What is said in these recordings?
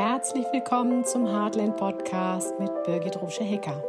Herzlich willkommen zum Heartland Podcast mit Birgit Rusche-Hecker.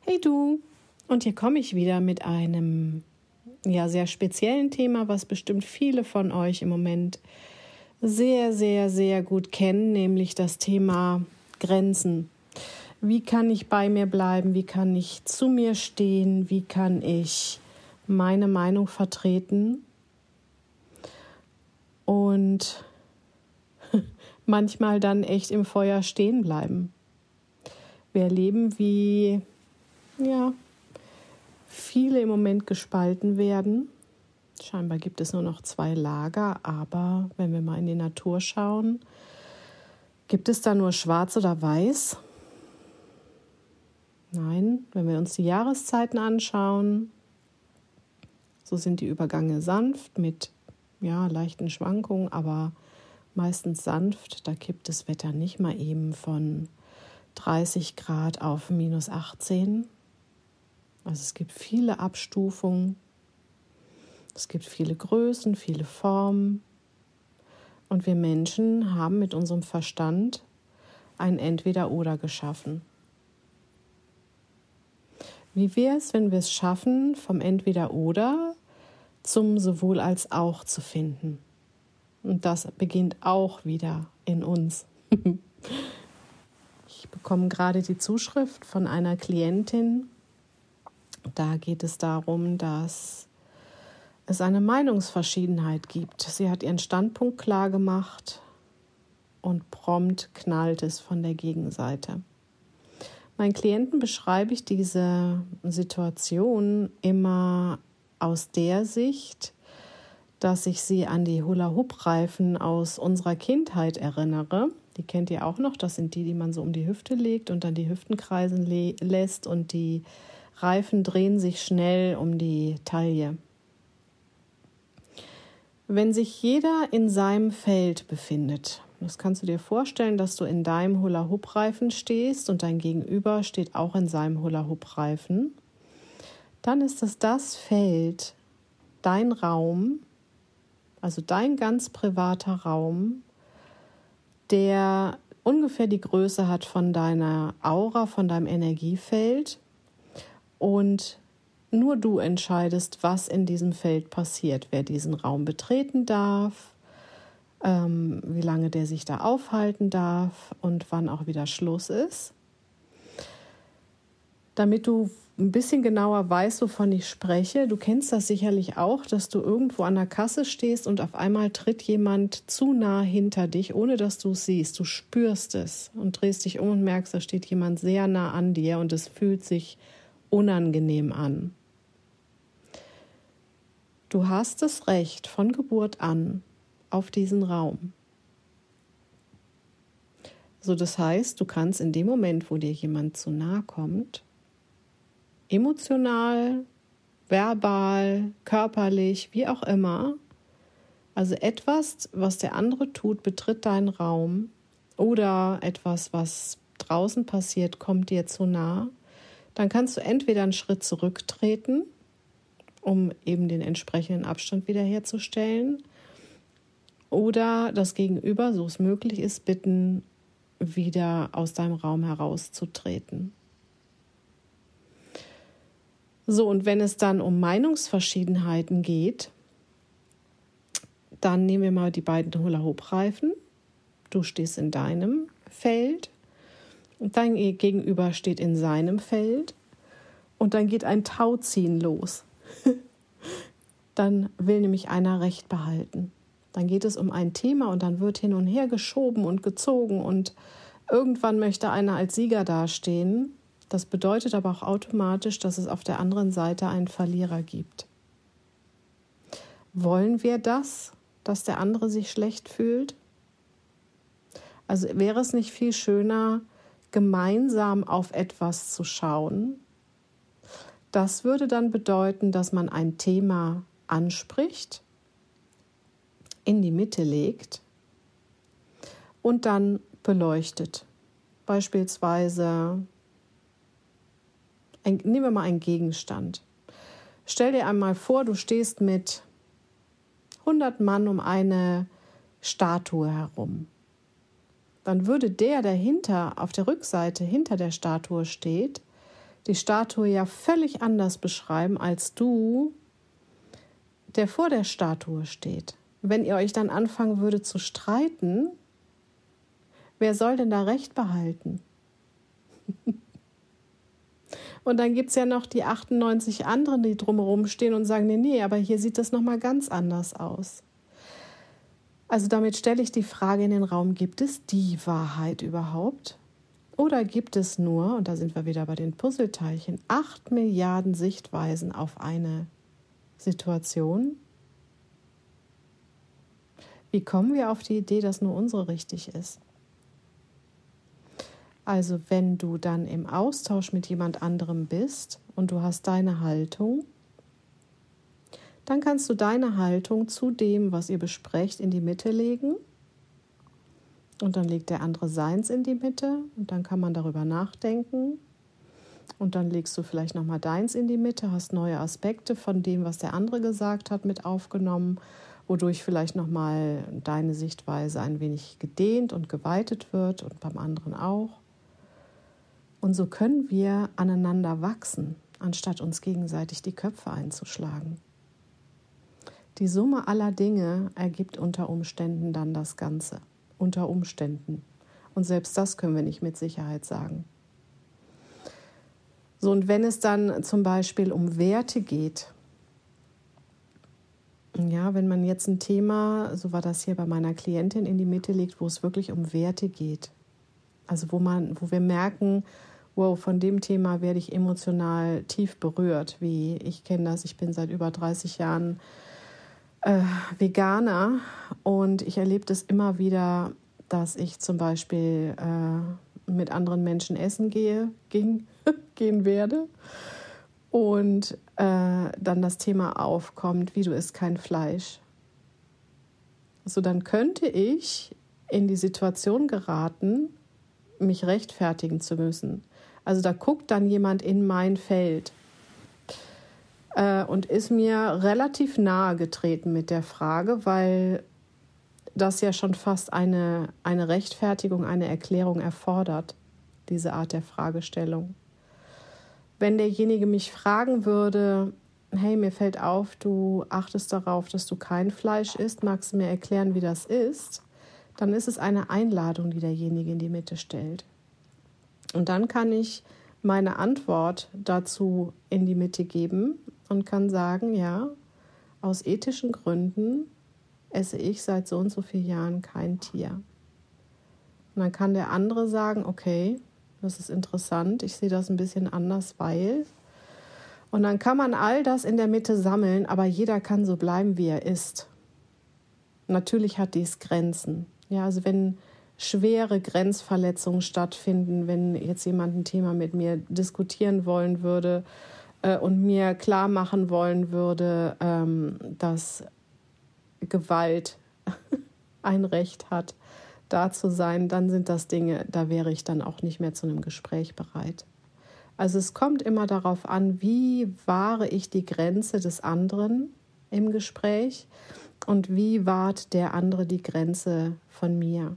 Hey du, und hier komme ich wieder mit einem ja sehr speziellen Thema, was bestimmt viele von euch im Moment sehr, sehr, sehr gut kennen, nämlich das Thema Grenzen. Wie kann ich bei mir bleiben? Wie kann ich zu mir stehen? Wie kann ich meine Meinung vertreten? Und manchmal dann echt im Feuer stehen bleiben. Wir erleben, wie ja, viele im Moment gespalten werden Scheinbar gibt es nur noch zwei Lager, aber wenn wir mal in die Natur schauen, gibt es da nur schwarz oder weiß? Nein, wenn wir uns die Jahreszeiten anschauen, so sind die Übergänge sanft mit ja, leichten Schwankungen, aber meistens sanft. Da kippt das Wetter nicht mal eben von 30 Grad auf minus 18. Also es gibt viele Abstufungen es gibt viele Größen, viele Formen. Und wir Menschen haben mit unserem Verstand ein Entweder-Oder geschaffen. Wie wäre es, wenn wir es schaffen, vom Entweder-Oder zum sowohl als auch zu finden? Und das beginnt auch wieder in uns. ich bekomme gerade die Zuschrift von einer Klientin. Da geht es darum, dass es eine Meinungsverschiedenheit gibt. Sie hat ihren Standpunkt klar gemacht und prompt knallt es von der Gegenseite. Meinen Klienten beschreibe ich diese Situation immer aus der Sicht, dass ich sie an die Hula-Hoop-Reifen aus unserer Kindheit erinnere. Die kennt ihr auch noch. Das sind die, die man so um die Hüfte legt und dann die Hüften kreisen lässt und die Reifen drehen sich schnell um die Taille. Wenn sich jeder in seinem Feld befindet, das kannst du dir vorstellen, dass du in deinem Hula-Hoop-Reifen stehst und dein Gegenüber steht auch in seinem Hula-Hoop-Reifen, dann ist es das Feld, dein Raum, also dein ganz privater Raum, der ungefähr die Größe hat von deiner Aura, von deinem Energiefeld. Und nur du entscheidest, was in diesem Feld passiert, wer diesen Raum betreten darf, ähm, wie lange der sich da aufhalten darf und wann auch wieder Schluss ist. Damit du ein bisschen genauer weißt, wovon ich spreche, du kennst das sicherlich auch, dass du irgendwo an der Kasse stehst und auf einmal tritt jemand zu nah hinter dich, ohne dass du es siehst. Du spürst es und drehst dich um und merkst, da steht jemand sehr nah an dir und es fühlt sich unangenehm an. Du hast das Recht von Geburt an auf diesen Raum. So, das heißt, du kannst in dem Moment, wo dir jemand zu nahe kommt, emotional, verbal, körperlich, wie auch immer, also etwas, was der andere tut, betritt deinen Raum oder etwas, was draußen passiert, kommt dir zu nah, dann kannst du entweder einen Schritt zurücktreten um eben den entsprechenden Abstand wiederherzustellen. Oder das Gegenüber, so es möglich ist, bitten, wieder aus deinem Raum herauszutreten. So, und wenn es dann um Meinungsverschiedenheiten geht, dann nehmen wir mal die beiden Hula-Hoop-Reifen. Du stehst in deinem Feld und dein Gegenüber steht in seinem Feld und dann geht ein Tauziehen los. dann will nämlich einer Recht behalten. Dann geht es um ein Thema und dann wird hin und her geschoben und gezogen und irgendwann möchte einer als Sieger dastehen. Das bedeutet aber auch automatisch, dass es auf der anderen Seite einen Verlierer gibt. Wollen wir das, dass der andere sich schlecht fühlt? Also wäre es nicht viel schöner, gemeinsam auf etwas zu schauen, das würde dann bedeuten, dass man ein Thema anspricht, in die Mitte legt und dann beleuchtet. beispielsweise, ein, nehmen wir mal einen Gegenstand. Stell dir einmal vor, du stehst mit 100 Mann um eine Statue herum. Dann würde der, der hinter, auf der Rückseite hinter der Statue steht, die Statue ja völlig anders beschreiben als du, der vor der Statue steht. Wenn ihr euch dann anfangen würde zu streiten, wer soll denn da Recht behalten? und dann gibt es ja noch die 98 anderen, die drumherum stehen und sagen, nee, nee, aber hier sieht das nochmal ganz anders aus. Also damit stelle ich die Frage in den Raum, gibt es die Wahrheit überhaupt? Oder gibt es nur, und da sind wir wieder bei den Puzzleteilchen, acht Milliarden Sichtweisen auf eine Situation? Wie kommen wir auf die Idee, dass nur unsere richtig ist? Also wenn du dann im Austausch mit jemand anderem bist und du hast deine Haltung, dann kannst du deine Haltung zu dem, was ihr besprecht, in die Mitte legen und dann legt der andere seins in die Mitte und dann kann man darüber nachdenken. Und dann legst du vielleicht nochmal deins in die Mitte, hast neue Aspekte von dem, was der andere gesagt hat, mit aufgenommen, wodurch vielleicht nochmal deine Sichtweise ein wenig gedehnt und geweitet wird und beim anderen auch. Und so können wir aneinander wachsen, anstatt uns gegenseitig die Köpfe einzuschlagen. Die Summe aller Dinge ergibt unter Umständen dann das Ganze unter Umständen. Und selbst das können wir nicht mit Sicherheit sagen. So, und wenn es dann zum Beispiel um Werte geht, ja, wenn man jetzt ein Thema, so war das hier bei meiner Klientin, in die Mitte legt, wo es wirklich um Werte geht, also wo man, wo wir merken, wow, von dem Thema werde ich emotional tief berührt, wie ich kenne das, ich bin seit über 30 Jahren äh, Veganer und ich erlebe das immer wieder, dass ich zum Beispiel äh, mit anderen Menschen essen gehe, ging, gehen werde und äh, dann das Thema aufkommt, wie du isst kein Fleisch. So dann könnte ich in die Situation geraten, mich rechtfertigen zu müssen. Also da guckt dann jemand in mein Feld äh, und ist mir relativ nahe getreten mit der Frage, weil das ja schon fast eine, eine Rechtfertigung, eine Erklärung erfordert, diese Art der Fragestellung. Wenn derjenige mich fragen würde, hey, mir fällt auf, du achtest darauf, dass du kein Fleisch isst, magst du mir erklären, wie das ist? Dann ist es eine Einladung, die derjenige in die Mitte stellt. Und dann kann ich meine Antwort dazu in die Mitte geben und kann sagen, ja, aus ethischen Gründen esse ich seit so und so vielen Jahren kein Tier. Und dann kann der andere sagen, okay, das ist interessant, ich sehe das ein bisschen anders, weil. Und dann kann man all das in der Mitte sammeln, aber jeder kann so bleiben, wie er ist. Natürlich hat dies Grenzen. Ja, also wenn schwere Grenzverletzungen stattfinden, wenn jetzt jemand ein Thema mit mir diskutieren wollen würde äh, und mir klar machen wollen würde, ähm, dass Gewalt ein Recht hat, da zu sein, dann sind das Dinge, da wäre ich dann auch nicht mehr zu einem Gespräch bereit. Also es kommt immer darauf an, wie wahre ich die Grenze des anderen im Gespräch und wie wahrt der andere die Grenze von mir.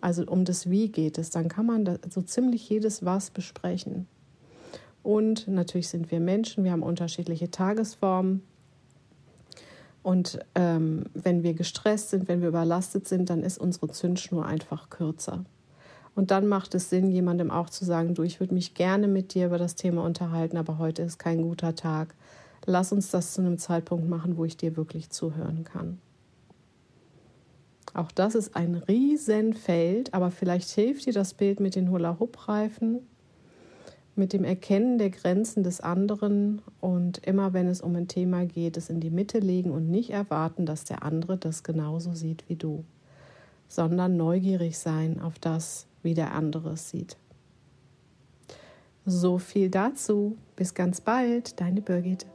Also um das Wie geht es, dann kann man so ziemlich jedes Was besprechen. Und natürlich sind wir Menschen, wir haben unterschiedliche Tagesformen. Und ähm, wenn wir gestresst sind, wenn wir überlastet sind, dann ist unsere Zündschnur einfach kürzer. Und dann macht es Sinn, jemandem auch zu sagen, du, ich würde mich gerne mit dir über das Thema unterhalten, aber heute ist kein guter Tag. Lass uns das zu einem Zeitpunkt machen, wo ich dir wirklich zuhören kann. Auch das ist ein Riesenfeld, aber vielleicht hilft dir das Bild mit den Hula-Hoop-Reifen mit dem Erkennen der Grenzen des anderen und immer wenn es um ein Thema geht, es in die Mitte legen und nicht erwarten, dass der andere das genauso sieht wie du, sondern neugierig sein auf das, wie der andere es sieht. So viel dazu. Bis ganz bald, deine Birgit.